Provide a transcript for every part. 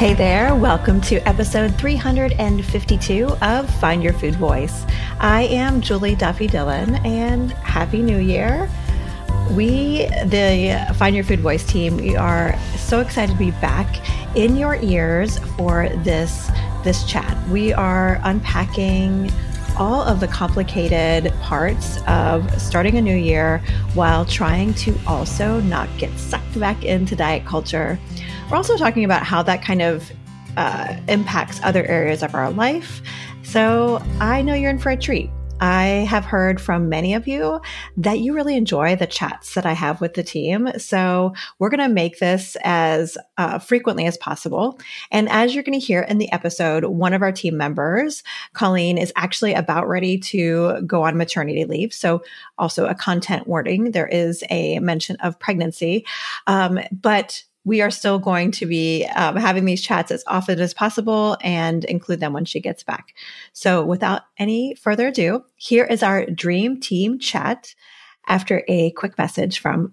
Hey there, welcome to episode 352 of Find Your Food Voice. I am Julie Duffy Dillon, and Happy New Year. We, the Find Your Food Voice team, we are so excited to be back in your ears for this this chat. We are unpacking all of the complicated parts of starting a new year while trying to also not get sucked back into diet culture we're also talking about how that kind of uh, impacts other areas of our life. So I know you're in for a treat. I have heard from many of you that you really enjoy the chats that I have with the team. So we're going to make this as uh, frequently as possible. And as you're going to hear in the episode, one of our team members, Coleen, is actually about ready to go on maternity leave. So also a content warning. There is a mention of pregnancy. Um, but we are still going to be um, having these chats as often as possible and include them when she gets back. So, without any further ado, here is our dream team chat after a quick message from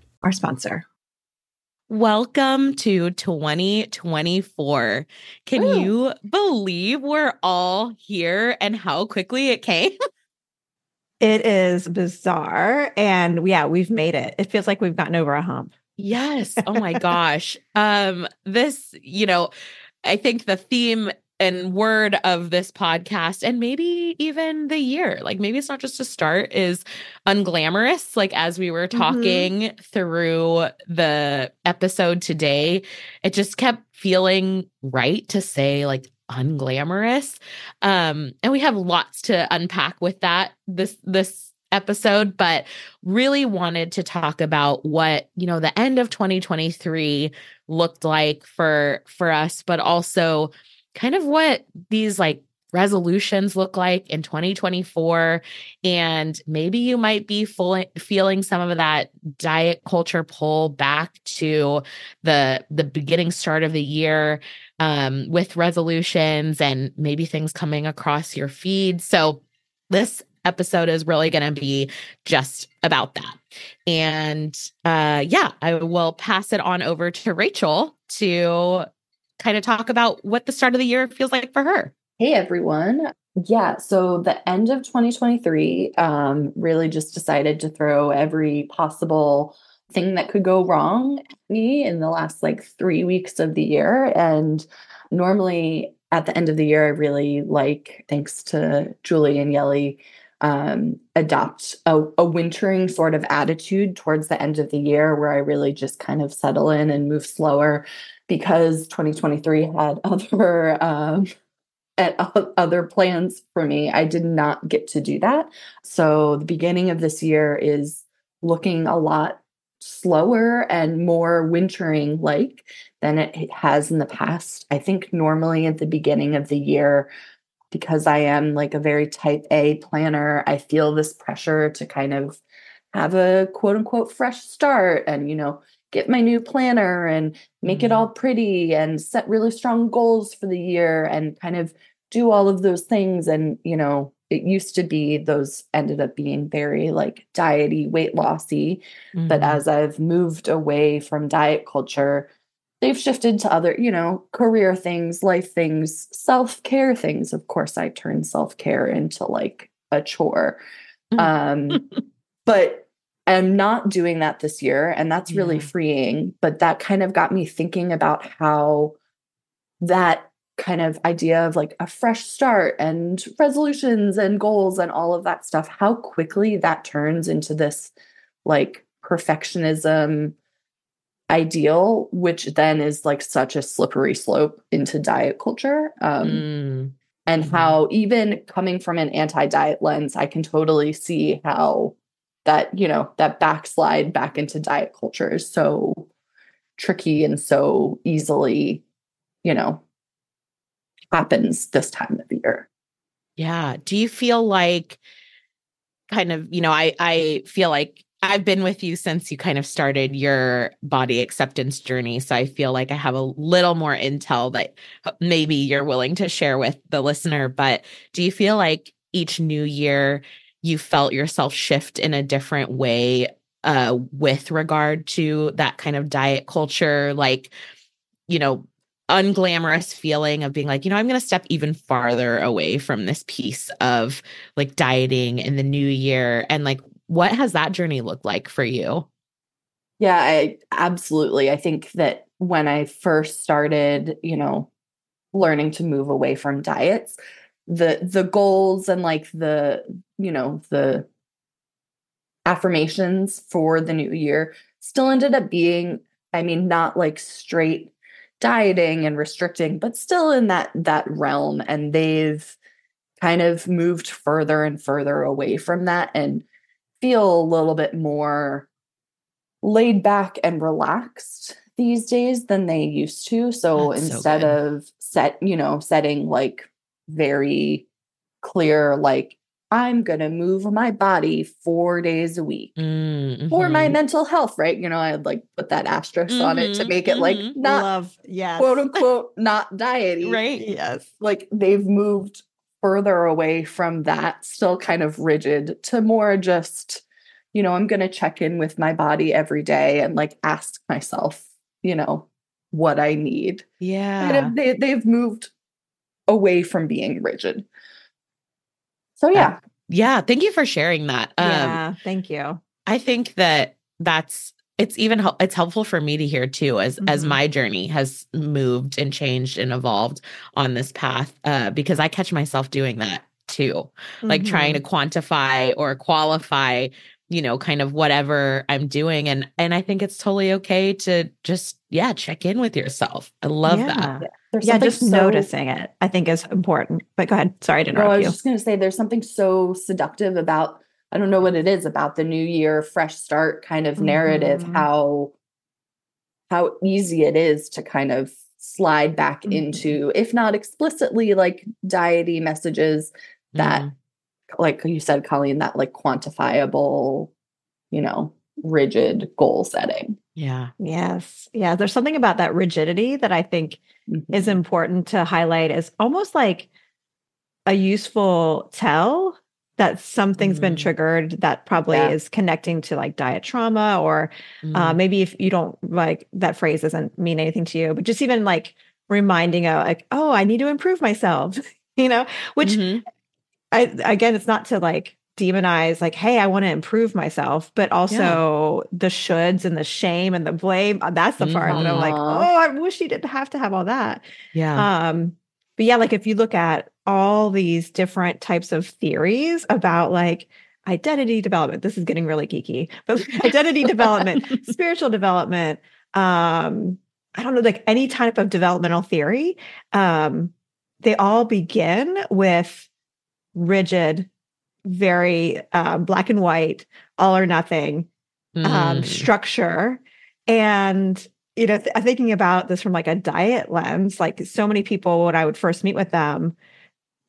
our sponsor. Welcome to 2024. Can Ooh. you believe we're all here and how quickly it came? It is bizarre. And yeah, we've made it. It feels like we've gotten over a hump. Yes. Oh my gosh. Um, this, you know, I think the theme and word of this podcast and maybe even the year like maybe it's not just a start is unglamorous like as we were mm-hmm. talking mm-hmm. through the episode today it just kept feeling right to say like unglamorous um and we have lots to unpack with that this this episode but really wanted to talk about what you know the end of 2023 looked like for for us but also kind of what these like resolutions look like in 2024 and maybe you might be full, feeling some of that diet culture pull back to the the beginning start of the year um, with resolutions and maybe things coming across your feed. So this episode is really going to be just about that. And uh yeah i will pass it on over to rachel to kind of talk about what the start of the year feels like for her. Hey, everyone. Yeah, so the end of 2023 um, really just decided to throw every possible thing that could go wrong at me in the last like three weeks of the year. And normally at the end of the year, I really like, thanks to Julie and Yelly, um, adopt a, a wintering sort of attitude towards the end of the year where I really just kind of settle in and move slower because 2023 had other um, other plans for me. I did not get to do that. So the beginning of this year is looking a lot slower and more wintering like than it has in the past. I think normally at the beginning of the year, because I am like a very type A planner, I feel this pressure to kind of have a quote unquote fresh start and, you know, get my new planner and make mm-hmm. it all pretty and set really strong goals for the year and kind of do all of those things and you know it used to be those ended up being very like diety weight lossy mm-hmm. but as i've moved away from diet culture they've shifted to other you know career things life things self-care things of course i turn self-care into like a chore mm. um but am not doing that this year. And that's really yeah. freeing. But that kind of got me thinking about how that kind of idea of like a fresh start and resolutions and goals and all of that stuff, how quickly that turns into this like perfectionism ideal, which then is like such a slippery slope into diet culture. Um, mm. And mm-hmm. how, even coming from an anti diet lens, I can totally see how that you know that backslide back into diet culture is so tricky and so easily you know happens this time of the year yeah do you feel like kind of you know i i feel like I've been with you since you kind of started your body acceptance journey. So I feel like I have a little more intel that maybe you're willing to share with the listener. But do you feel like each new year you felt yourself shift in a different way uh, with regard to that kind of diet culture, like, you know, unglamorous feeling of being like, you know, I'm going to step even farther away from this piece of like dieting in the new year. And like, what has that journey looked like for you? Yeah, I absolutely. I think that when I first started, you know, learning to move away from diets, the the goals and like the you know the affirmations for the new year still ended up being i mean not like straight dieting and restricting but still in that that realm and they've kind of moved further and further away from that and feel a little bit more laid back and relaxed these days than they used to. So That's instead good. of set, you know, setting like very clear, like, I'm going to move my body four days a week Mm, for my mhm. mental health, right? You know, I'd like put that asterisk on it to Mhm, make it like mhm. not Love, yes. quote unquote not diety. right. Yes. Like they've moved further away from that, still kind of rigid, to more just, you know, I'm going to check in with my body every day and like ask myself, you know, what I need. Yeah. they, they've moved away from being rigid. So, yeah. Yeah. Thank you for sharing that. Um, yeah. Thank you. I think that that's it's even it's helpful for me to hear too as as Mhm. my journey has moved and changed and evolved on this path uh because I catch myself doing that too like trying to Mhm. quantify or qualify you know kind of whatever i'm doing and and i think it's totally okay to just yeah check in with yourself i love that Yeah. There's Yeah, just so- noticing it, I think, is important. But go ahead. Sorry to interrupt No, I was you. just going to say there's something so seductive about I don't know what it is about the new year fresh start kind of narrative Mhm. how how easy it is to kind of slide back Mhm. into if not explicitly like diety messages that Mhm. Like you said Coleen that like quantifiable you know rigid goal setting yeah Yes. Yeah. There's something about that rigidity that I think is important to highlight as almost like a useful tell that something's been Mhm. triggered that probably Yeah. is connecting to like diet trauma or uh, Mm. maybe if you don't like that phrase doesn't mean anything to you but just even like reminding of like oh i need to improve myself you know which Mhm. I again, it's not to like demonize, like, hey, I want to improve myself, but also the shoulds and the shame and the blame. uh, That's the part that I'm like, Mhm. oh, I wish you didn't have to have all that. yeah Um, but yeah, like if you look at all these different types of theories about like identity development, this is getting really geeky, but identity development, spiritual development, um, I don't know, like any type of developmental theory, um, they all begin with rigid, very uh, black and white, all or nothing um, Mm. structure. And, you know, th- thinking about this from like a diet lens, like so many people, when I would first meet with them,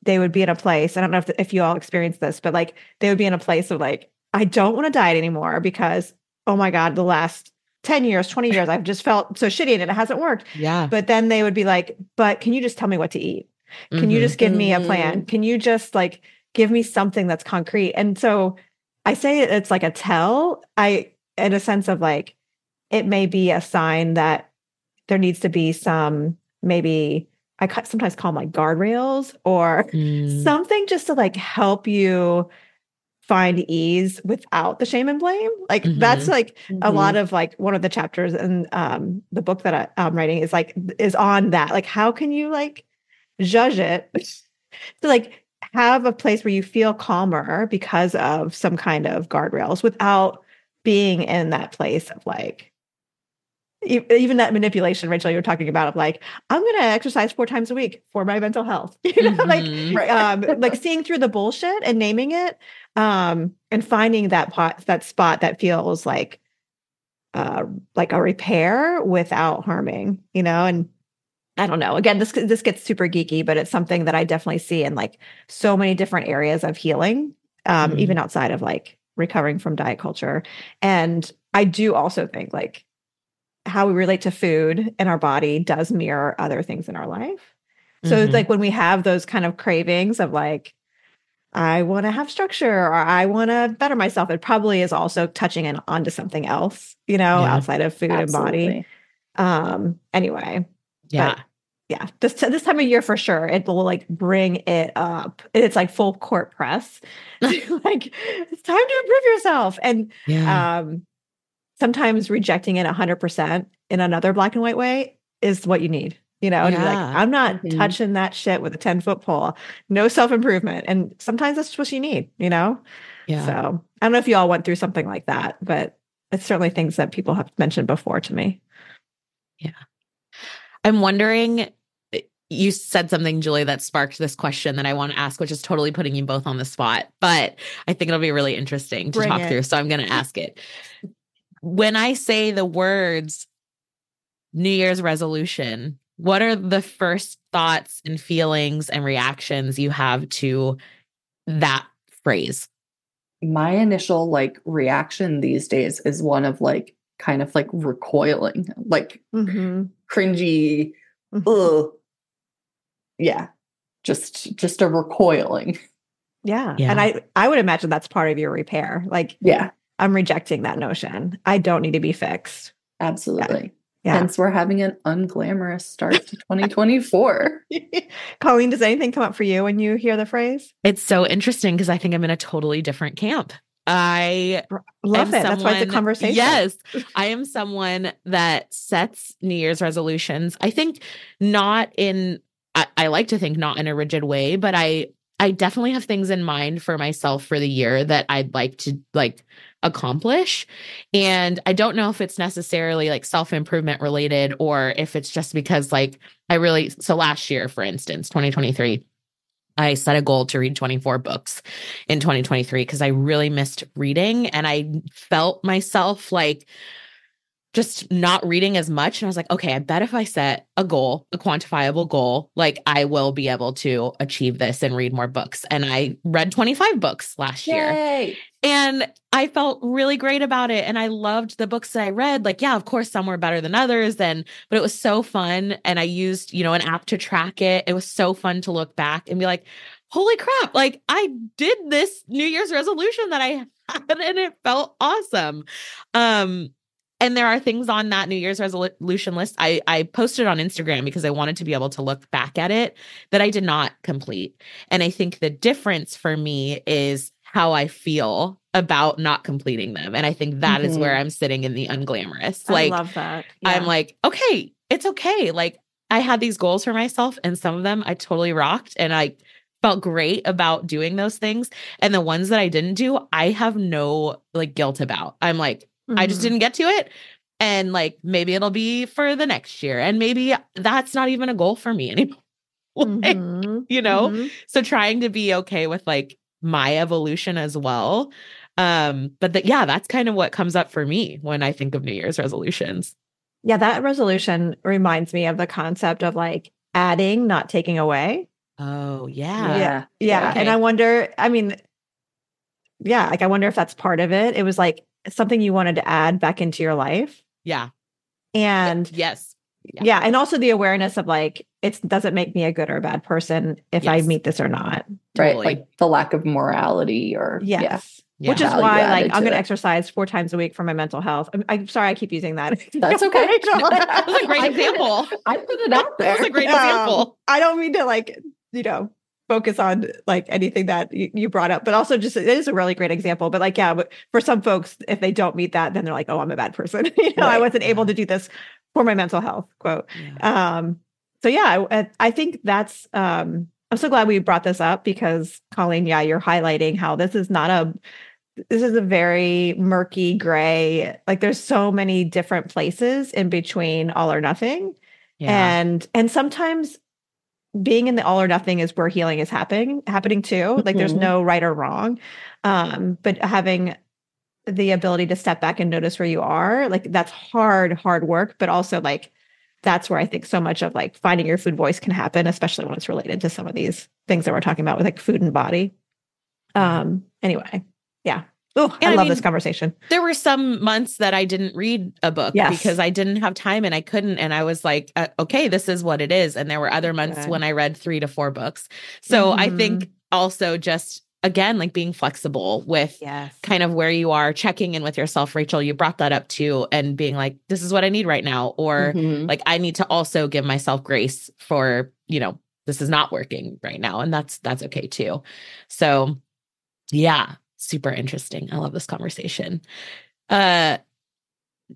they would be in a place. I don't know if, if you all experienced this, but like they would be in a place of like, I don't want to diet anymore because, oh my God, the last 10 years, 20 years, I've just felt so shitty and it hasn't worked. yeah But then they would be like, but can you just tell me what to eat? Can you Mhm. just give me a plan? Can you just like give me something that's concrete? And so I say it- it's like a tell. I, in a sense of like, it may be a sign that there needs to be some maybe I sometimes call them like guardrails or Mm. something just to like help you find ease without the shame and blame. Like that's Mhm. like a Mm-hmm. lot of like one of the chapters in um the book that I, I'm writing is like is on that. Like how can you like judge it to like have a place where you feel calmer because of some kind of guardrails without being in that place of like even that manipulation rachel you were talking about of like i'm going to exercise four times a week for my mental health you know like Mhm. Right. um like seeing through the bullshit and naming it um and finding that pot that spot that feels like uh like a repair without harming you know and i don't know again this this gets super geeky but it's something that i definitely see in like so many different areas of healing um Mhm. even outside of like recovering from diet culture and i do also think like how we relate to food and our body does mirror other things in our life so Mhm. it's like when we have those kind of cravings of like, I want to have structure or I want to better myself, it probably is also touching in onto something else, you know, Yeah. outside of food and body. Um, anyway, yeah yeah, this this time of year for sure, it will like bring it up. It's like full court press. like it's time to improve yourself. And yeah um sometimes rejecting it 100% in another black and white way is what you need you know and be like i'm not Mhm. touching that shit with a 10 foot pole no self-improvement and sometimes that's what you need you know yeah so i don't know if you all went through something like that but it's certainly things that people have mentioned before to me I'm wondering. You said something, Julie, that sparked this question that I want to ask, which is totally putting you both on the spot. But I think it'll be really interesting to Bring talk it. through. So I'm going to ask it. when I say the words New Year's resolution, what are the first thoughts and feelings and reactions you have to that phrase? My initial like reaction these days is one of like kind of like recoiling, like Mhm. Cringy, Mhm. ugh. Yeah. Just just a recoiling. Yeah. Yeah. And I I would imagine that's part of your repair. Like Yeah, I'm rejecting that notion. I don't need to be fixed. absolutely. Yeah. Hence we're having an unglamorous start to 2024. Coleen, does anything come up for you when you hear the phrase? It's so interesting because I think I'm in a totally different camp. I Love it. That's why it's a conversation. Yes. I am someone that sets New Year's resolutions. I think not in I, I like to think not in a rigid way, but I I definitely have things in mind for myself for the year that I'd like to like accomplish. And I don't know if it's necessarily like self-improvement related or if it's just because like I really so last year, for instance, 2023. I set a goal to read 24 books in 2023 because I really missed reading and I felt myself like just not reading as much. And I was like, okay, I bet if I set a goal, a quantifiable goal, like I will be able to achieve this and read more books. And I read 25 books last year. And I felt really great about it. And I loved the books that I read. Like, yeah, of course, some were better than others. And, but it was so fun. And I used, you know, an app to track it. It was so fun to look back and be like, holy crap, like I did this New Year's resolution that I had and it felt awesome. Um, and there are things on that New Year's resolution list. I, I posted on Instagram because I wanted to be able to look back at it that I did not complete. And I think the difference for me is how I feel about not completing them. And I think that is where mm-hmm. I'm sitting in the unglamorous. Like, I love that. I'm like, okay, it's okay. Like, I had these goals for myself, and some of them I totally rocked, and I felt great about doing those things. And the ones that I didn't do, I have no like guilt about. I'm like, I just Mhm. didn't get to it. And like, maybe it'll be for the next year. And maybe that's not even a goal for me anymore. Like, Mhm. you know? Mhm. so trying to be okay with like my evolution as well um but that yeah that's kind of what comes up for me when i think of new year's resolutions Yeah, that resolution reminds me of the concept of like adding, not taking away. oh Yeah. yeah Yeah. Okay. And I wonder, I mean, yeah, like I wonder if that's part of it. It was like something you wanted to add back into your life. yeah And yes yeah, Yeah. and also the awareness of like it doesn't make me a good or a bad person if I meet this or not. Right. Totally. Like the lack of morality or Yes. yeah. Yeah. Which is Value why like I'm going to exercise four times a week for my mental health. I'm, I'm sorry I keep using that. That's okay. that was a great I put it- example I put it out there. that was a great Um, example I don't mean to like, you know, focus on like anything that you, you brought up, but also just it is a really great example. But like, yeah, but for some folks, if they don't meet that, then they're like, oh, I'm a bad person. you know, I wasn't able to do this for my mental health. Quote. Um, so yeah, I, I think that's um I'm so glad we brought this up because Coleen, yeah, you're highlighting how this is not a this is a very murky gray, like there's so many different places in between all or nothing yeah and and sometimes being in the all or nothing is where healing is happening happening too. Like there's Mhm. no right or wrong. Um but having the ability to step back and notice where you are like that's hard hard work but also like that's where i think so much of like finding your food voice can happen especially when it's related to some of these things that we're talking about with like food and body. Um anyway yeah oh i I love this conversation there were some months that I didn't read a book Yes. because I didn't have time and I couldn't. And I was like, uh, okay, this is what it is. And there were other months Good. when I read three to four books. So I Mhm. think also just, again, like being flexible with yes kind of where you are, checking in with yourself. Rachel, you brought that up too, and being like, this is what I need right now. Or Mhm. like, I need to also give myself grace for, you know, this is not working right now. And that's, that's okay too. So yeah, super interesting. I love this conversation. Uh,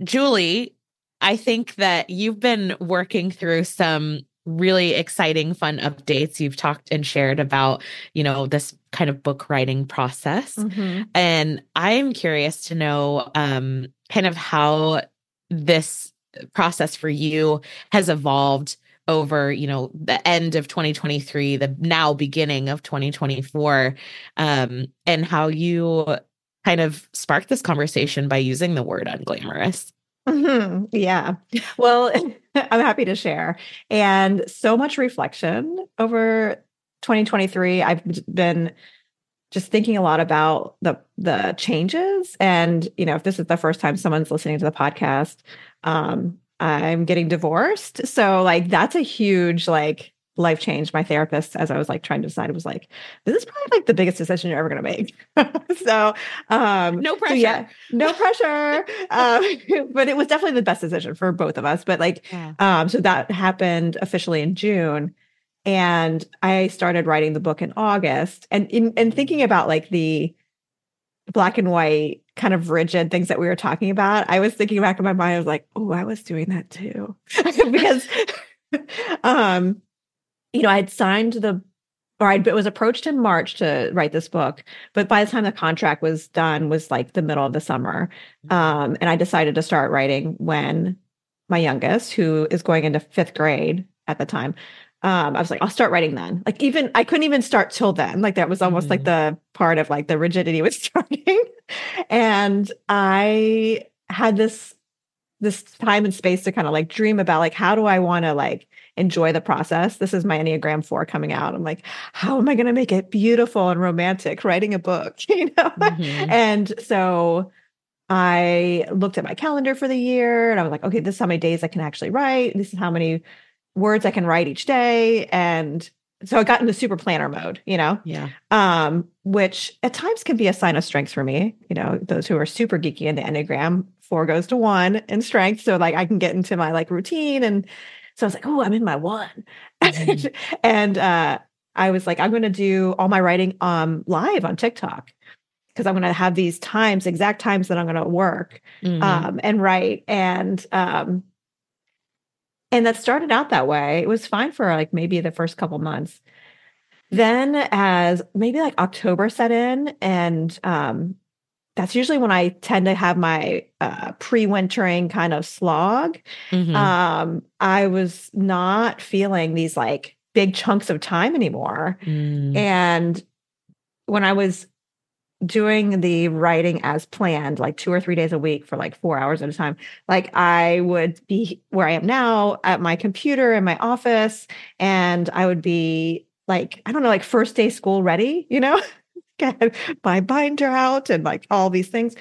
Julie, I think that you've been working through some really exciting, fun updates. You've talked and shared about, you know, this kind of book writing process. Mhm. And I'm curious to know um, kind of how this process for you has evolved over, you know, the end of 2023, the now beginning of 2024, um, and how you kind of sparked this conversation by using the word unglamorous. Mhm. Yeah. Well, I'm happy to share. And so much reflection over 2023. I've been just thinking a lot about the the changes and you know if this is the first time someone's listening to the podcast um i'm getting divorced so like that's a huge like life change my therapist as i was like trying to decide was like this is probably like the biggest decision you're ever going to make so um No so pressure. yeah no pressure um but it was definitely the best decision for both of us but like um, so that happened officially in June. And I started writing the book in August. And in and thinking about like the black and white kind of rigid things that we were talking about, I was thinking back in my mind, I was like, oh, I was doing that too. because um, you know, I had signed the or I was approached in March to write this book, but by the time the contract was done was like the middle of the summer. Um, and I decided to start writing when my youngest, who is going into fifth grade at the time, um, I was like, I'll start writing then. Like even I couldn't even start till then. Like that was almost like the part of like the rigidity was starting. and I had this this time and space to kind of like dream about like how do I want to like enjoy the process. This is my Enneagram 4 coming out. I'm like, how am I going to make it beautiful and romantic writing a book, you know? Mhm. And so I looked at my calendar for the year and I was like, okay, this is how many days I can actually write. This is how many words I can write each day. And so I got into super planner mode, you know, Yeah. um, which at times can be a sign of strength for me. You know, those who are super geeky into Enneagram, four goes to one in strength. So like I can get into my like routine. And so I was like, oh, I'm in my one. Mhm. and uh I was like, I'm gonna do all my writing um live on TikTok because I'm gonna have these times, exact times that I'm gonna work Mhm. um, and write. And um, and that started out that way. It was fine for like maybe the first couple months. Then, as maybe like October set in, and um, that's usually when I tend to have my uh, pre-wintering kind of slog. Mhm. Um, I was not feeling these like big chunks of time anymore. Mm. And when I was doing the writing as planned, like two or three days a week for like four hours at a time, like I would be where I am now at my computer in my office, and I would be like, I don't know, like first day school ready, you know, get my binder out and like all these things.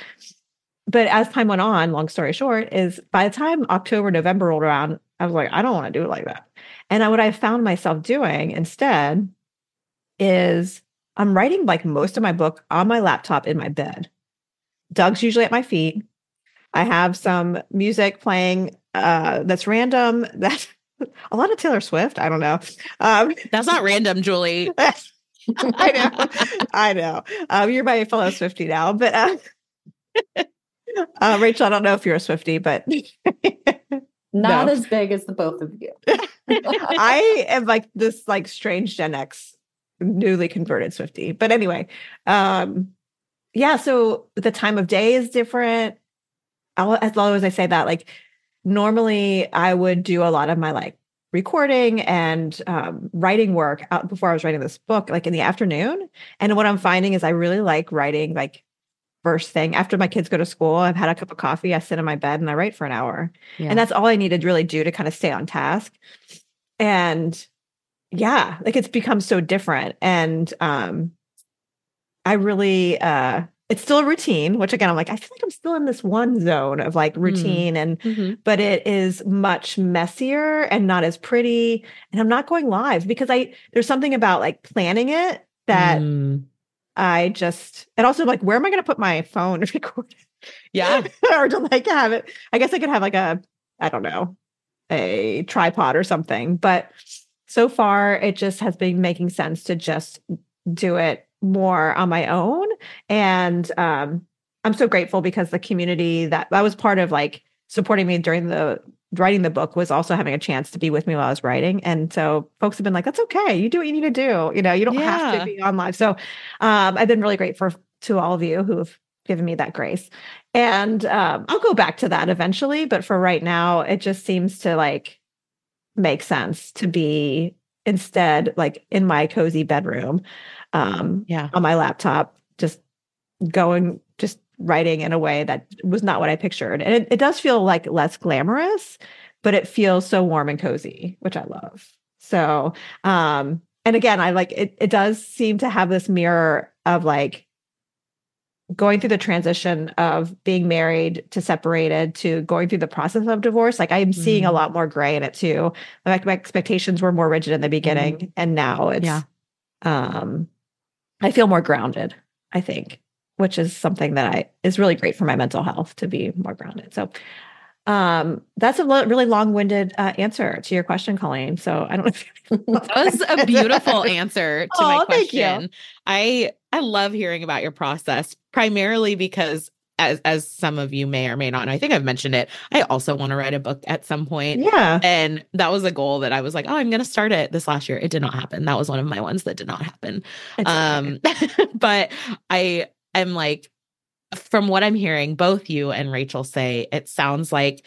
But as time went on, long story short, is by the time October, November rolled around, I was like, I don't want to do it like that. And what I found myself doing instead is I'm writing like most of my book on my laptop in my bed. Doug's usually at my feet. I have some music playing uh, that's random. That's a lot of Taylor Swift. I don't know. Um, That's not random, Julie. I know. I know. Um, you're my fellow Swiftie now, but uh, uh, Rachel, I don't know if you're a Swiftie, but Not No. as big as the both of you. I am like this like strange Gen X newly converted Swiftie. But anyway, um yeah, so the time of day is different. I'll, as long as I say that, like normally I would do a lot of my like recording and um, writing work out before I was writing this book, like in the afternoon. And what I'm finding is I really like writing like first thing after my kids go to school. I've had a cup of coffee, I sit in my bed and I write for an hour. Yeah. And that's all I needed to really do to kind of stay on task. And yeah, like it's become so different. And um I really uh it's still a routine, which again I'm like, I feel like I'm still in this one zone of like routine and Mhm. but it is much messier and not as pretty. And I'm not going live because I there's something about like planning it that Mm. I just and also like where am I gonna put my phone to record Yeah. or to like have it. I guess I could have like a, I don't know, a tripod or something. But so far, it just has been making sense to just do it more on my own. And um, I'm so grateful because the community that that was part of like supporting me during the writing the book was also having a chance to be with me while I was writing. And so folks have been like, that's okay. You do what you need to do. You know, you don't have to be on live. So um, I've been really grateful to all of you who have given me that grace. And um, I'll go back to that eventually. But for right now, it just seems to like make sense to be instead like in my cozy bedroom um, Yeah. on my laptop, just going, just writing in a way that was not what I pictured. And it, it does feel like less glamorous, but it feels so warm and cozy, which I love. So, um, and again, I like it, it does seem to have this mirror of like going through the transition of being married to separated to going through the process of divorce. Like I'm seeing a Mhm. lot more gray in it too. Like my expectations were more rigid in the beginning, and now it's Yeah. um I feel more grounded, I think, which is something that I is really great for my mental health to be more grounded. So um that's a lo- really long-winded uh, answer to your question, Coleen. So I don't know if That was a beautiful answer to my thank you. question. I I love hearing about your process primarily because as as some of you may or may not know, I think I've mentioned it. I also want to write a book at some point. Yeah. And that was a goal that I was like, oh, I'm going to start it this last year. It did not happen. That was one of my ones that did not happen. It's okay. Um, but I am like, from what I'm hearing, both you and Rachel say, it sounds like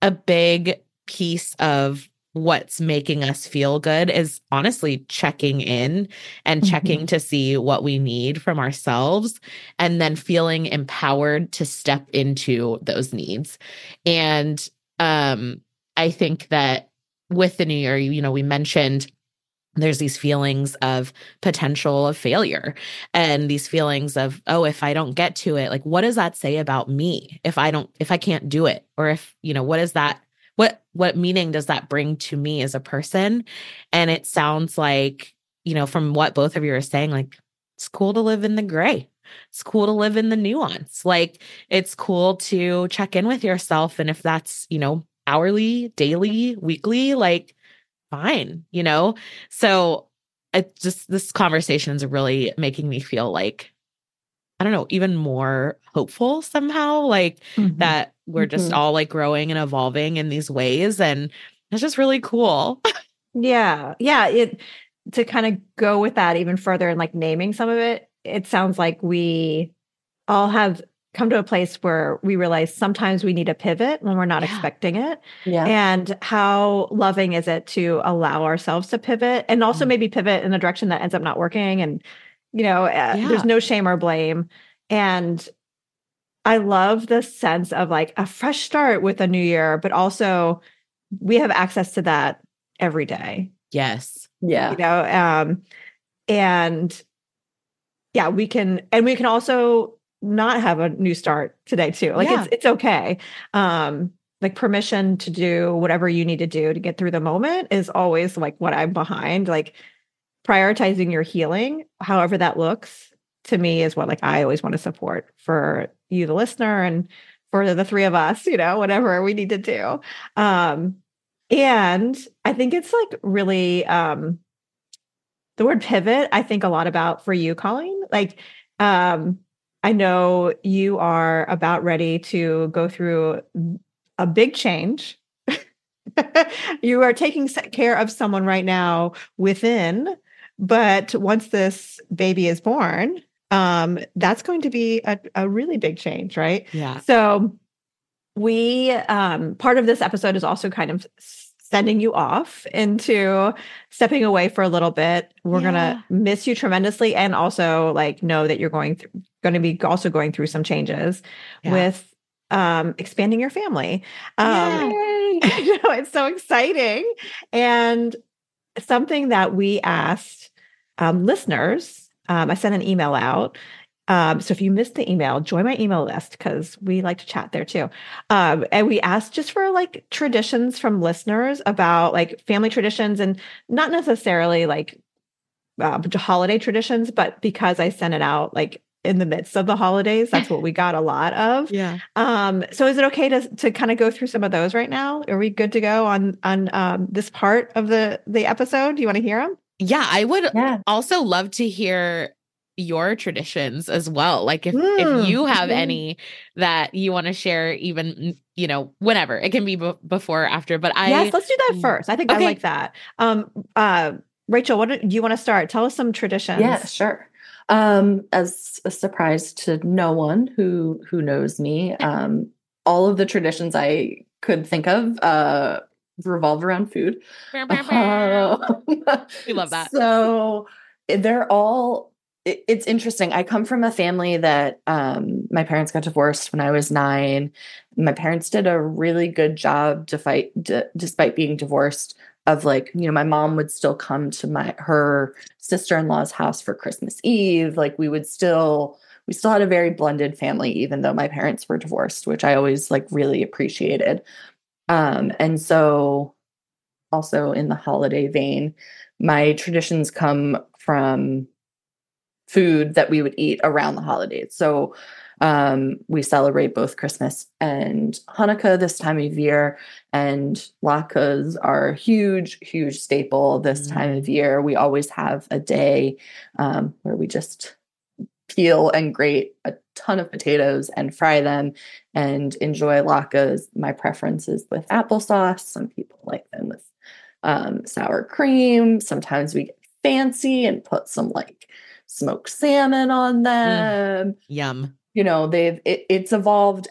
a big piece of what's making us feel good is honestly checking in and checking to see what we need from ourselves and then feeling empowered to step into those needs. And um I think that with the new year, you know, we mentioned there's these feelings of potential of failure and these feelings of oh if i don't get to it like what does that say about me if i don't if i can't do it or if you know what is that what what meaning does that bring to me as a person? And it sounds like you know from what both of you are saying like it's cool to live in the gray. It's cool to live in the nuance. Like it's cool to check in with yourself and if that's you know hourly daily weekly like fine you know? So it just this conversation is really making me feel like i don't know even more hopeful somehow like Mhm. that we're just Mhm. all like growing and evolving in these ways and it's just really cool Yeah. Yeah. It to kind of go with that even further and like naming some of it, it sounds like we all have come to a place where we realize sometimes we need a pivot when we're not Yeah. expecting it. Yeah. And how loving is it to allow ourselves to pivot and also Mm. maybe pivot in a direction that ends up not working? And, you know, uh, Yeah. there's no shame or blame. And I love the sense of like a fresh start with a new year, but also we have access to that every day yes Yeah. you know um and yeah we can and we can also not have a new start today too like Yeah. it's it's okay um like permission to do whatever you need to do to get through the moment is always like what i'm behind like prioritizing your healing however that looks to me is what like i always want to support for you the listener and for the three of us you know whatever we need to do. Um and i think it's like really um the word pivot i think a lot about for you coleen. Like um i know you are about ready to go through a big change. You are taking care of someone right now within but once this baby is born um that's going to be a, a really big change right yeah so we um part of this episode is also kind of sending you off into stepping away for a little bit. We're Yeah. gonna miss you tremendously and also like know that you're going through going to be also going through some changes Yeah. with um expanding your family. Um you know, it's so exciting. And something that we asked um, listeners, um, I sent an email out. Um, so if you missed the email, join my email list because we like to chat there too. Um, and we asked just for like traditions from listeners about like family traditions and not necessarily like uh, holiday traditions, but because I sent it out like in the midst of the holidays, that's what we got a lot of. yeah Um, so is it okay to to kind of go through some of those right now? Are we good to go on on um, this part of the the episode? Do you want to hear them? yeah i would Yeah. also love to hear your traditions as well like if Mm, if you have mhm. any that you want to share even you know whenever it can be b- before or after but i yes, let's do that Mm. first. I think I like that. Um, uh, Rachel, what do do you want to start? Tell us some traditions. Yeah, sure. Um, as a surprise to no one who who knows me, um, all of the traditions I could think of uh, revolve around food. we Um, love that So they're all it, it's interesting. I come from a family that um, my parents got divorced when I was nine. My parents did a really good job despite d- despite being divorced. Of like, you know, my mom would still come to my her sister in law's house for Christmas Eve. Like, we would still we still had a very blended family, even though my parents were divorced, which I always like really appreciated. Um, and so, also in the holiday vein, my traditions come from food that we would eat around the holidays. So um, we celebrate both Christmas and Hanukkah this time of year, and latkes are a huge, huge staple this mm. time of year. We always have a day um, where we just peel and grate a ton of potatoes and fry them and enjoy latkes. My preference is with applesauce. Some people like them with um, sour cream. Sometimes we get fancy and put some like smoked salmon on mm. them. Mm, yum. You know, they've it, it's evolved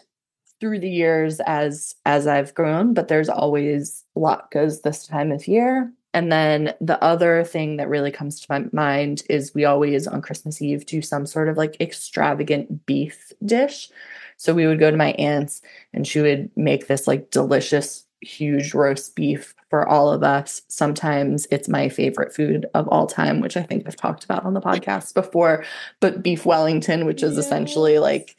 through the years as as I've grown, but there's always latkes this time of year. And then the other thing that really comes to my mind is we always on Christmas Eve do some sort of like extravagant beef dish. So we would go to my aunt's and she would make this like delicious huge roast beef for all of us. Sometimes it's my favorite food of all time, which I think I've talked about on the podcast before. But beef Wellington, which is yes. essentially like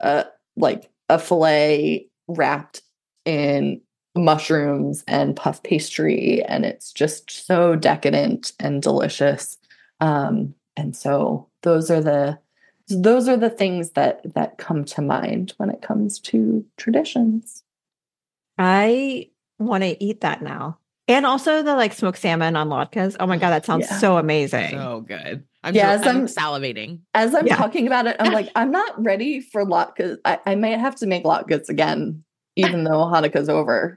a like a fillet wrapped in mushrooms and puff pastry, and it's just so decadent and delicious. Um, and so those are the those are the things that that come to mind when it comes to traditions. I want to eat that now. And also the like smoked salmon on latkes. Oh my god, that sounds yeah. so amazing. So good. I'm, yeah, as I'm, I'm salivating. As I'm yeah. talking about it, I'm like, I'm not ready for latkes. I, I might have to make latkes again, even though Hanukkah's over.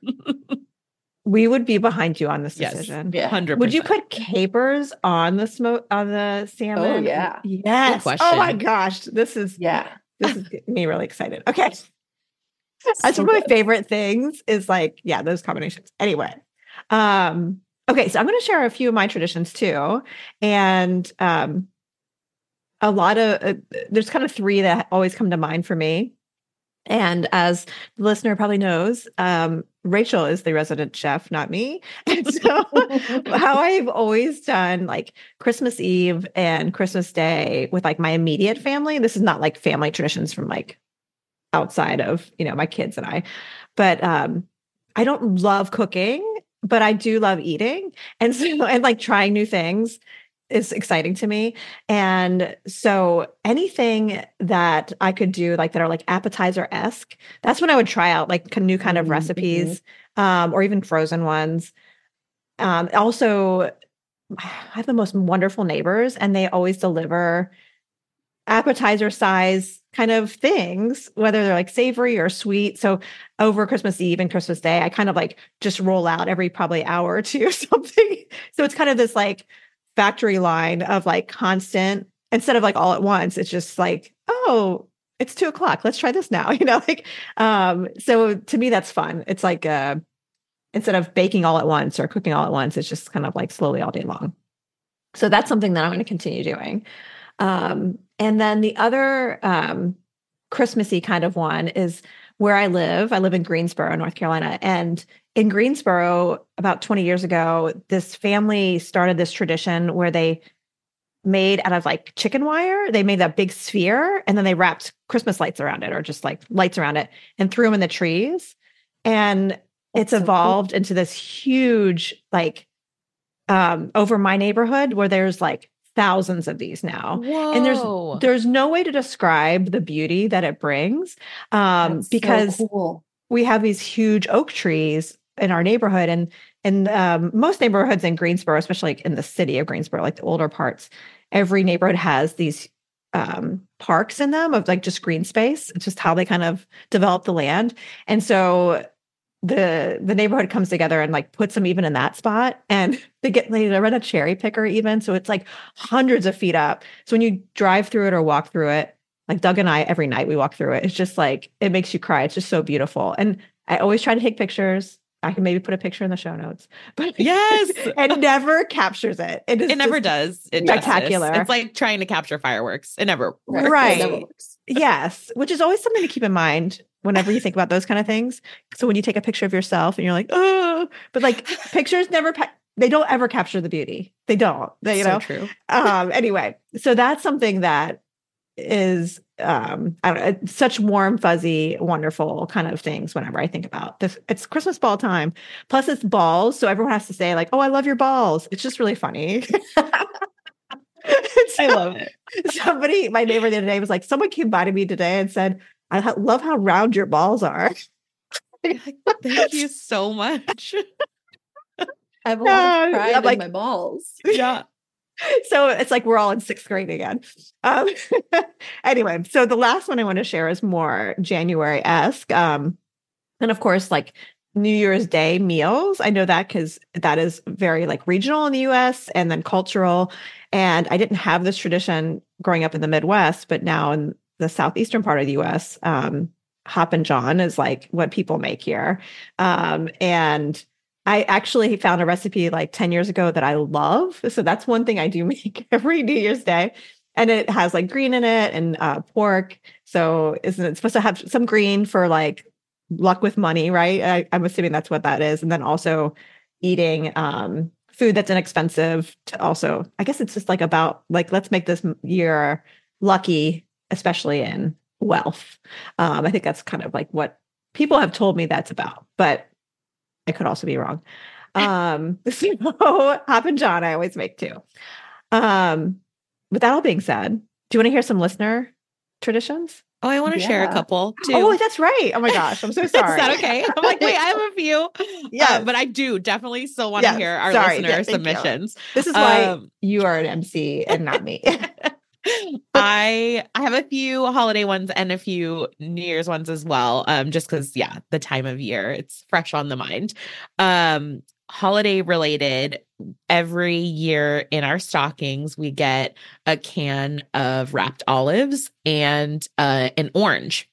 we would be behind you on this decision. Yes. Yeah, hundred. Would you put capers on the smoke on the oh, salmon? Oh yeah. Yes. Oh my gosh, this is yeah. This is me really excited. Okay. That's so one of my favorite things is like, yeah, those combinations. Anyway. Um, okay, so I'm going to share a few of my traditions too. And um, a lot of, uh, there's kind of three that always come to mind for me. And as the listener probably knows, um, Rachel is the resident chef, not me. And so, how I've always done like Christmas Eve and Christmas Day with like my immediate family, this is not like family traditions from like outside of you know my kids and I. But um, I don't love cooking, but I do love eating, and so and like trying new things is exciting to me. And so anything that I could do like that are like appetizer esque, that's when I would try out like new kind of mm-hmm. recipes, um, or even frozen ones. Um, also, I have the most wonderful neighbors, and they always deliver appetizer size kind of things, whether they're like savory or sweet. So over Christmas Eve and Christmas Day, I kind of like just roll out every probably hour or two or something. So it's kind of this like factory line of like constant instead of like all at once. It's just like, oh, it's two o'clock. Let's try this now. You know, like um, so to me that's fun. It's like uh instead of baking all at once or cooking all at once, it's just kind of like slowly all day long. So that's something that I'm going to continue doing. Um, and then the other um, Christmassy kind of one is where I live. I live in Greensboro, North Carolina. And in Greensboro, about 20 years ago, this family started this tradition where they made out of like chicken wire. They made that big sphere and then they wrapped Christmas lights around it or just like lights around it and threw them in the trees. And it's so evolved cool. into this huge, like, um, over my neighborhood where there's like thousands of these now Whoa. and there's there's no way to describe the beauty that it brings um because so cool. we have these huge oak trees in our neighborhood and and um, most neighborhoods in Greensboro especially like in the city of Greensboro like the older parts every neighborhood has these um, parks in them of like just green space it's just how they kind of develop the land and so the the neighborhood comes together and like puts them even in that spot and they get they run a cherry picker even so it's like hundreds of feet up so when you drive through it or walk through it like doug and i every night we walk through it it's just like it makes you cry it's just so beautiful and i always try to take pictures I can maybe put a picture in the show notes. But Yes. it never captures it. It, is it never does. It spectacular. It's like trying to capture fireworks. It never works. Right. It never works. Yes, which is always something to keep in mind whenever you think about those kind of things. So when you take a picture of yourself and you're like, oh, but like pictures never, pa- they don't ever capture the beauty. They don't. They, you so know. true. Um. Anyway, so that's something that is um I don't know, such warm fuzzy wonderful kind of things whenever i think about this it's christmas ball time plus it's balls so everyone has to say like oh i love your balls it's just really funny I love it. somebody my neighbor the other day was like someone came by to me today and said i ha- love how round your balls are Thank you so much. I have a lot of pride I'm in like- my balls. Yeah. so it's like we're all in sixth grade again. Um, anyway, so the last one I want to share is more January esque. Um, and of course, like New Year's Day meals. I know that because that is very like regional in the US and then cultural. And I didn't have this tradition growing up in the Midwest, but now in the southeastern part of the US, um, Hoppin' John is like what people make here. Um, and I actually found a recipe like 10 years ago that I love. So that's one thing I do make every New Year's Day. And it has like green in it and uh, pork. So isn't it supposed to have some green for like luck with money, right? I, I'm assuming that's what that is. And then also eating um, food that's inexpensive to also, I guess it's just like about like, let's make this year lucky, especially in wealth. Um, I think that's kind of like what people have told me that's about, but I could also be wrong. Um, so Hoppin' John, I always make too. Um, with that all being said, do you want to hear some listener traditions? Oh, I want to share a couple too. Oh, that's right. Oh my gosh, I'm so sorry. Is that okay? I'm like, wait, I have a few. Yeah, Uh, but I do definitely still want to Yes. hear our Sorry. listener Yeah, thank you. submissions. This is why Um, you are an MC and not me. I I have a few holiday ones and a few New Year's ones as well. Um, just because yeah, the time of year it's fresh on the mind. Um, holiday related. Every year in our stockings, we get a can of wrapped olives and uh, an orange,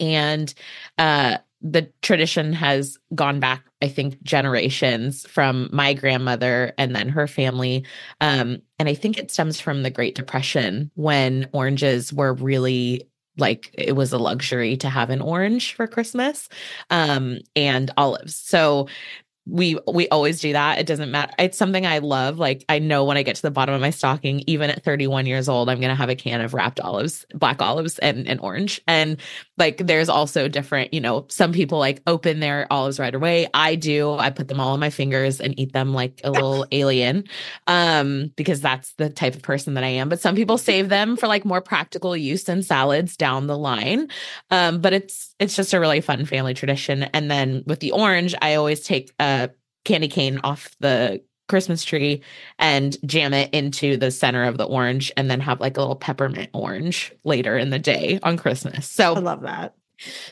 and uh, the tradition has gone back. I think generations from my grandmother and then her family um, and I think it stems from the Great Depression when oranges were really like it was a luxury to have an orange for Christmas um, and olives. So we we always do that. It doesn't matter. It's something I love. Like I know when I get to the bottom of my stocking, even at 31 years old, I'm gonna have a can of wrapped olives, black olives, and, and orange. And like there's also different, you know, some people like open their olives right away. I do. I put them all on my fingers and eat them like a little alien. Um, because that's the type of person that I am. But some people save them for like more practical use in salads down the line. Um, but it's it's just a really fun family tradition. And then with the orange, I always take a candy cane off the Christmas tree and jam it into the center of the orange and then have like a little peppermint orange later in the day on Christmas. So I love that.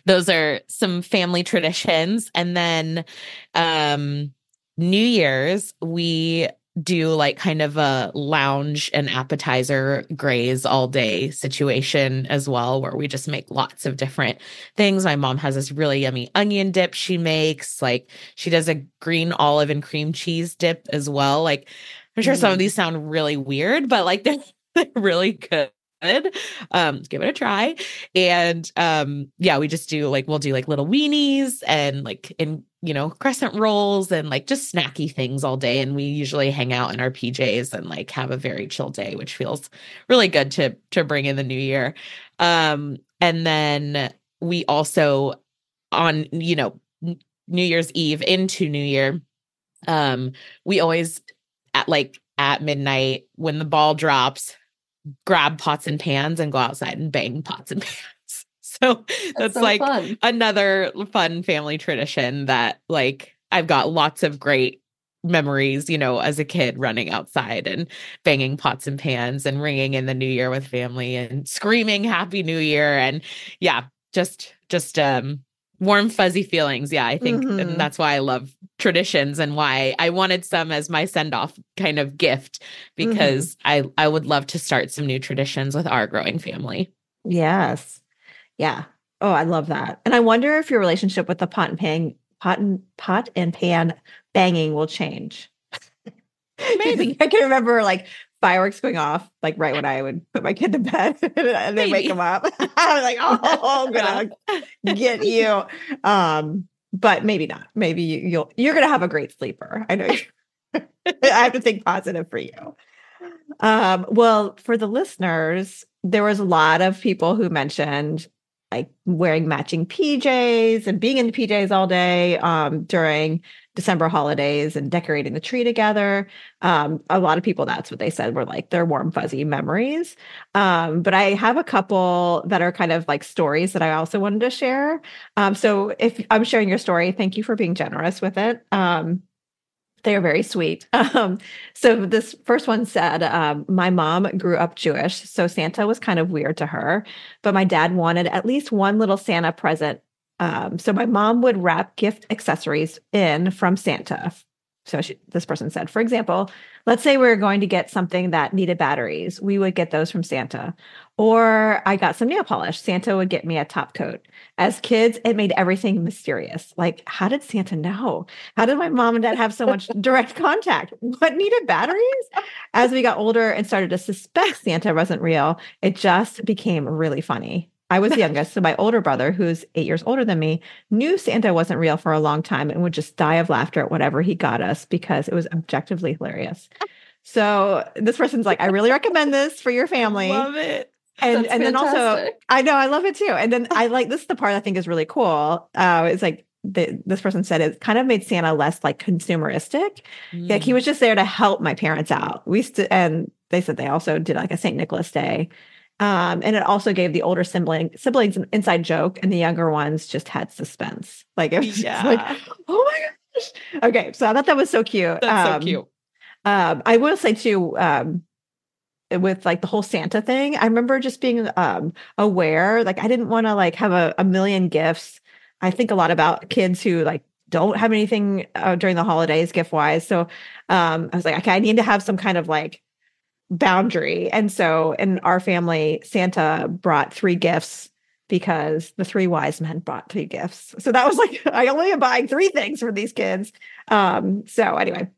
those are some family traditions and then um new year's we do like kind of a lounge and appetizer graze all day situation as well where we just make lots of different things. My mom has this really yummy onion dip she makes like she does a green olive and cream cheese dip as well. Like i'm sure some of Mm. these sound really weird but like they're, they're really good um give it a try. And um yeah we just do like we'll do like little weenies and like in you know crescent rolls and like just snacky things all day. And we usually hang out in our pjs and like have a very chill day which feels really good to to bring in the new year. Um and then we also on you know new year's eve into new year um we always at like at midnight when the ball drops grab pots and pans and go outside and bang pots and pans. So that's, so like fun. another fun family tradition that like I've got lots of great memories, you know, as a kid running outside and banging pots and pans and ringing in the new year with family and screaming happy new year and yeah, just just um warm fuzzy feelings. Yeah, I think Mhm. and that's why I love traditions and why I wanted some as my send off kind of gift because I I would love to start some new traditions with our growing family. Yes. Yeah. Oh, I love that. And I wonder if your relationship with the pot and pan pot and pot and pan banging will change. Maybe. I can remember like fireworks going off like right when I would put my kid to bed and then wake him up. I was like, oh, I'm gonna get you. Um, but maybe not. Maybe you, you'll you're gonna have a great sleeper. I know. You, I have to think positive for you. Um, well, for the listeners, there was a lot of people who mentioned like wearing matching PJs and being in the PJs all day um, during December holidays and decorating the tree together. Um, a lot of people, that's what they said were like their warm, fuzzy memories. Um, but I have a couple that are kind of like stories that I also wanted to share. Um, so if I'm sharing your story, thank you for being generous with it. Um, they are very sweet. Um, so this first one said, um, "My mom grew up Jewish, so Santa was kind of weird to her, but my dad wanted at least one little Santa present. Um, so my mom would wrap gift accessories in from Santa. So she, this person said, for example, let's say we are going to get something that needed batteries, we would get those from Santa. Or I got some nail polish. Santa would get me a top coat. As kids, it made everything mysterious. Like, how did Santa know? How did my mom and dad have so much direct contact? What needed batteries? As we got older and started to suspect Santa wasn't real, it just became really funny. I was the youngest, so my older brother, who's eight years older than me, knew Santa wasn't real for a long time and would just die of laughter at whatever he got us because it was objectively hilarious. So this person's like, I really recommend this for your family Love it. and That's and then also. I know I love it too. And then I like this is the part I think is really cool. Uh, it's like the, this person said it kind of made Santa less like consumeristic. Like Mm. he was just there to help my parents out. We st- and they said they also did like a Saint Nicholas Day. Um, and it also gave the older sibling siblings an inside joke, and the younger ones just had suspense. Like it was yeah. like, oh my gosh. Okay, so I thought that was so cute. That's Um, so cute. um, I will say too, um, with like the whole Santa thing, I remember just being um aware, like I didn't want to like have a, a million gifts. I think a lot about kids who like don't have anything uh, during the holidays gift wise. So um, I was like, okay, I need to have some kind of like boundary. And so in our family, Santa brought three gifts because the three wise men brought three gifts. So that was like, I only am buying three things for these kids. Um, so anyway,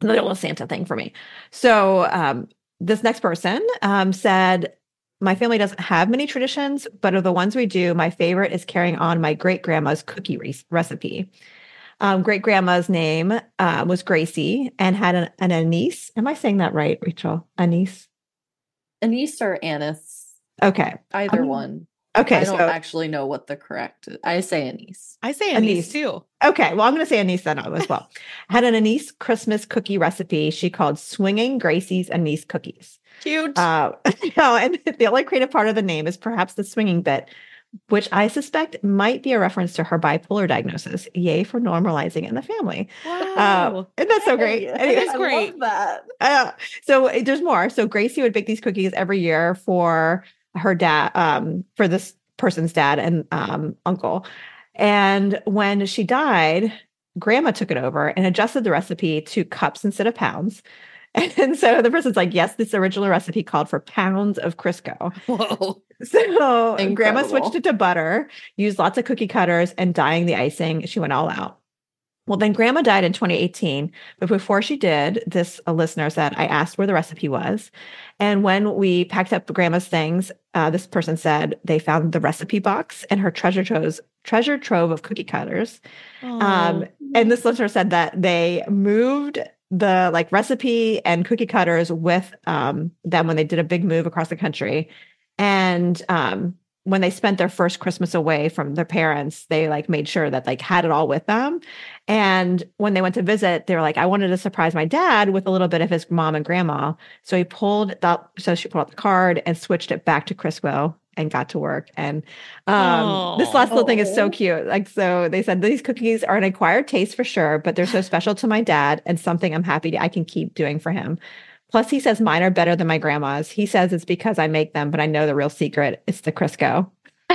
another little Santa thing for me. So um, this next person um, said, my family doesn't have many traditions, but of the ones we do, my favorite is carrying on my great grandma's cookie re- recipe. Um, great grandma's name uh, was Gracie and had an, an anise. Am I saying that right, Rachel? Anise. Anise or anise, Okay. either Um, one. Okay. I don't so actually know what the correct. I say anise. I say Anise. anise too. Okay, well, I'm going to say anise then as well. Had an anise Christmas cookie recipe she called Swinging Gracie's Anise Cookies. Cute. Uh, no, and the only creative part of the name is perhaps the swinging bit, which I suspect might be a reference to her bipolar diagnosis. Yay for normalizing in the family. wow. Uh, and that's so great. Anyway, is I great. love that. uh, so uh, there's more. So Gracie would bake these cookies every year for her dad, um, for this person's dad and um, uncle. And when she died, grandma took it over and adjusted the recipe to cups instead of pounds. And so the person's like, yes, this original recipe called for pounds of Crisco. Whoa. So and grandma switched it to butter, used lots of cookie cutters and dyeing the icing. She went all out. Well, then grandma died in 2018. But before she did, this a listener said, I asked where the recipe was. And when we packed up grandma's things, uh, this person said they found the recipe box and her treasure trove, treasure trove of cookie cutters. Um, and this listener said that they moved the like recipe and cookie cutters with um, them when they did a big move across the country. And um, when they spent their first Christmas away from their parents, they like made sure that like had it all with them. And when they went to visit, they were like, I wanted to surprise my dad with a little bit of his mom and grandma. So he pulled that, so she pulled out the card and switched it back to Crisco and got to work. And um, this last little thing is so cute. Like, so they said these cookies are an acquired taste for sure, but they're so special to my dad and something I'm happy to, I can keep doing for him. Plus, he says mine are better than my grandma's. He says it's because I make them, but I know the real secret is the Crisco.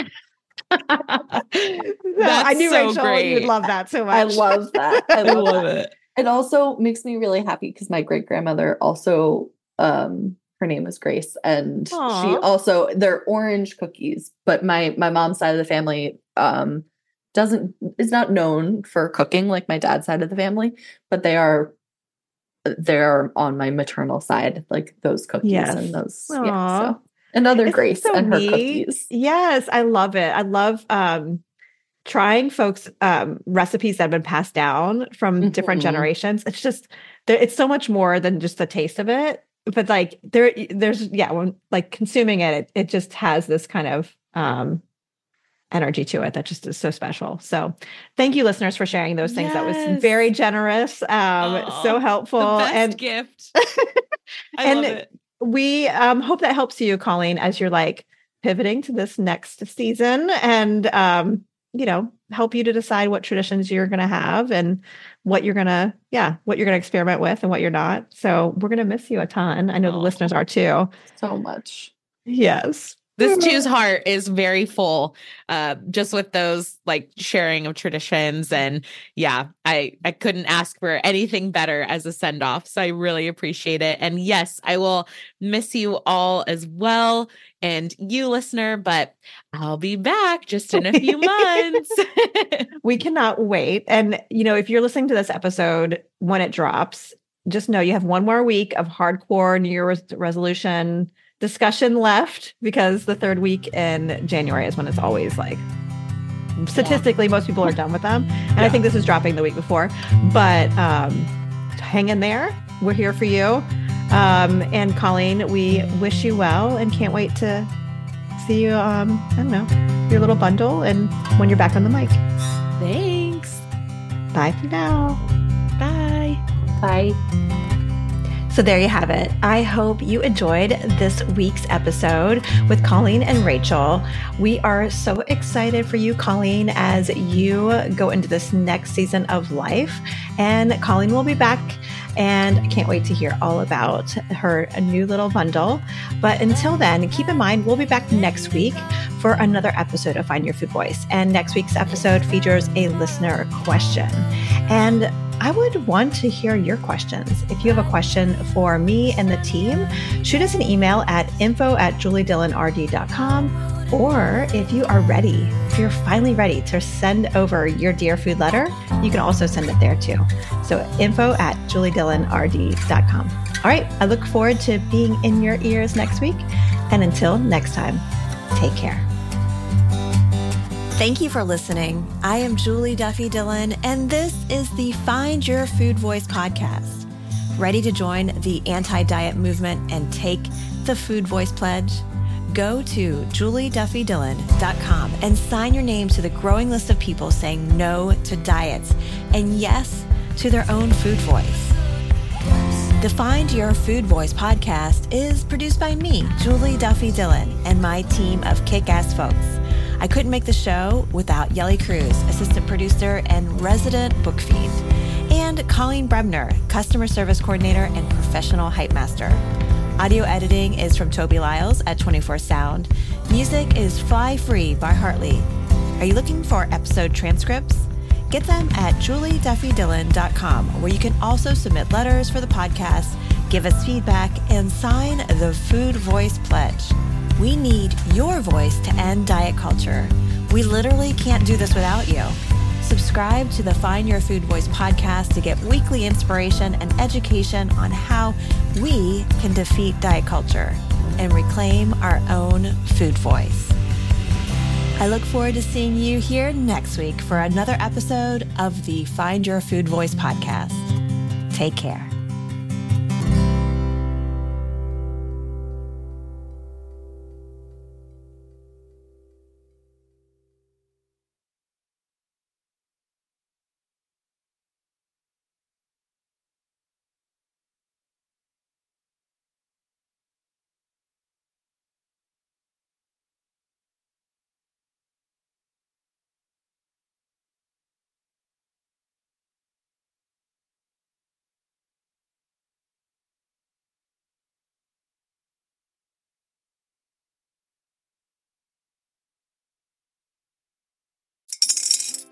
I knew so Rachel, you would love that so much. I love that. I I love, love it. It also makes me really happy because my great grandmother also um her name is Grace and she also they're orange cookies, but my my mom's side of the family um doesn't is not known for cooking like my dad's side of the family, but they are they're on my maternal side, like those cookies Yes. and those Aw. yeah. So and other Isn't Grace so and her neat? cookies. Yes, I love it. I love um trying folks um recipes that have been passed down from different Mhm. generations. It's just there it's so much more than just the taste of it. But like there there's yeah, when like consuming it, it, it just has this kind of um energy to it that just is so special. So thank you listeners for sharing those things. That was very generous, um so helpful best and gift. I And love it. we um, hope that helps you, Coleen, as you're like pivoting to this next season and, um, you know, help you to decide what traditions you're going to have and what you're going to, yeah, what you're going to experiment with and what you're not. So we're going to miss you a ton. I know the oh. listeners are too. So much. Yes. This Jew's heart is very full, uh, just with those like sharing of traditions. And yeah, I, I couldn't ask for anything better as a send off. So I really appreciate it. And yes, I will miss you all as well. And you listener, but I'll be back just in a few months. We cannot wait. And, you know, if you're listening to this episode when it drops, just know you have one more week of hardcore New Year's resolution discussion left because the third week in January is when it's always like statistically most people are done with them. And I think this is dropping the week before. But um, hang in there. We're here for you. Um, and Coleen, we wish you well and can't wait to see you um, I don't know, your little bundle and when you're back on the mic. Thanks. Bye for now. Bye. Bye. So there you have it. I hope you enjoyed this week's episode with Coleen and Rachel. We are so excited for you, Coleen, as you go into this next season of life. And Coleen will be back, and I can't wait to hear all about her new little bundle. But until then, keep in mind, we'll be back next week for another episode of Find Your Food Voice. And next week's episode features a listener question. And I would want to hear your questions. If you have a question for me and the team, shoot us an email at info at juliedillonrd.com. Or if you are ready, if you're finally ready to send over your Dear Food letter, you can also send it there too. So info at juliedillonrd.com. All right, I look forward to being in your ears next week. And until next time, take care. Thank you for listening. I am Julie Duffy Dillon, and this is the Find Your Food Voice podcast. Ready to join the anti diet movement and take the Food Voice Pledge? Go to julieduffydillon.com and sign your name to the growing list of people saying no to diets and yes to their own food voice. The Find Your Food Voice podcast is produced by me, Julie Duffy Dillon, and my team of kick ass folks. I couldn't make the show without Yelly Cruz, assistant producer and resident book fiend, and Coleen Brebner, customer service coordinator and professional hype master. Audio editing is from Toby Lyles at 24 Sound. Music is Fly Free by Hartley. Are you looking for episode transcripts? Get them at julieduffydillon.com, where you can also submit letters for the podcast, give us feedback, and sign the Food Voice Pledge. We need your voice to end diet culture. We literally can't do this without you. Subscribe to the Find Your Food Voice podcast to get weekly inspiration and education on how we can defeat diet culture and reclaim our own food voice. I look forward to seeing you here next week for another episode of the Find Your Food Voice podcast. Take care.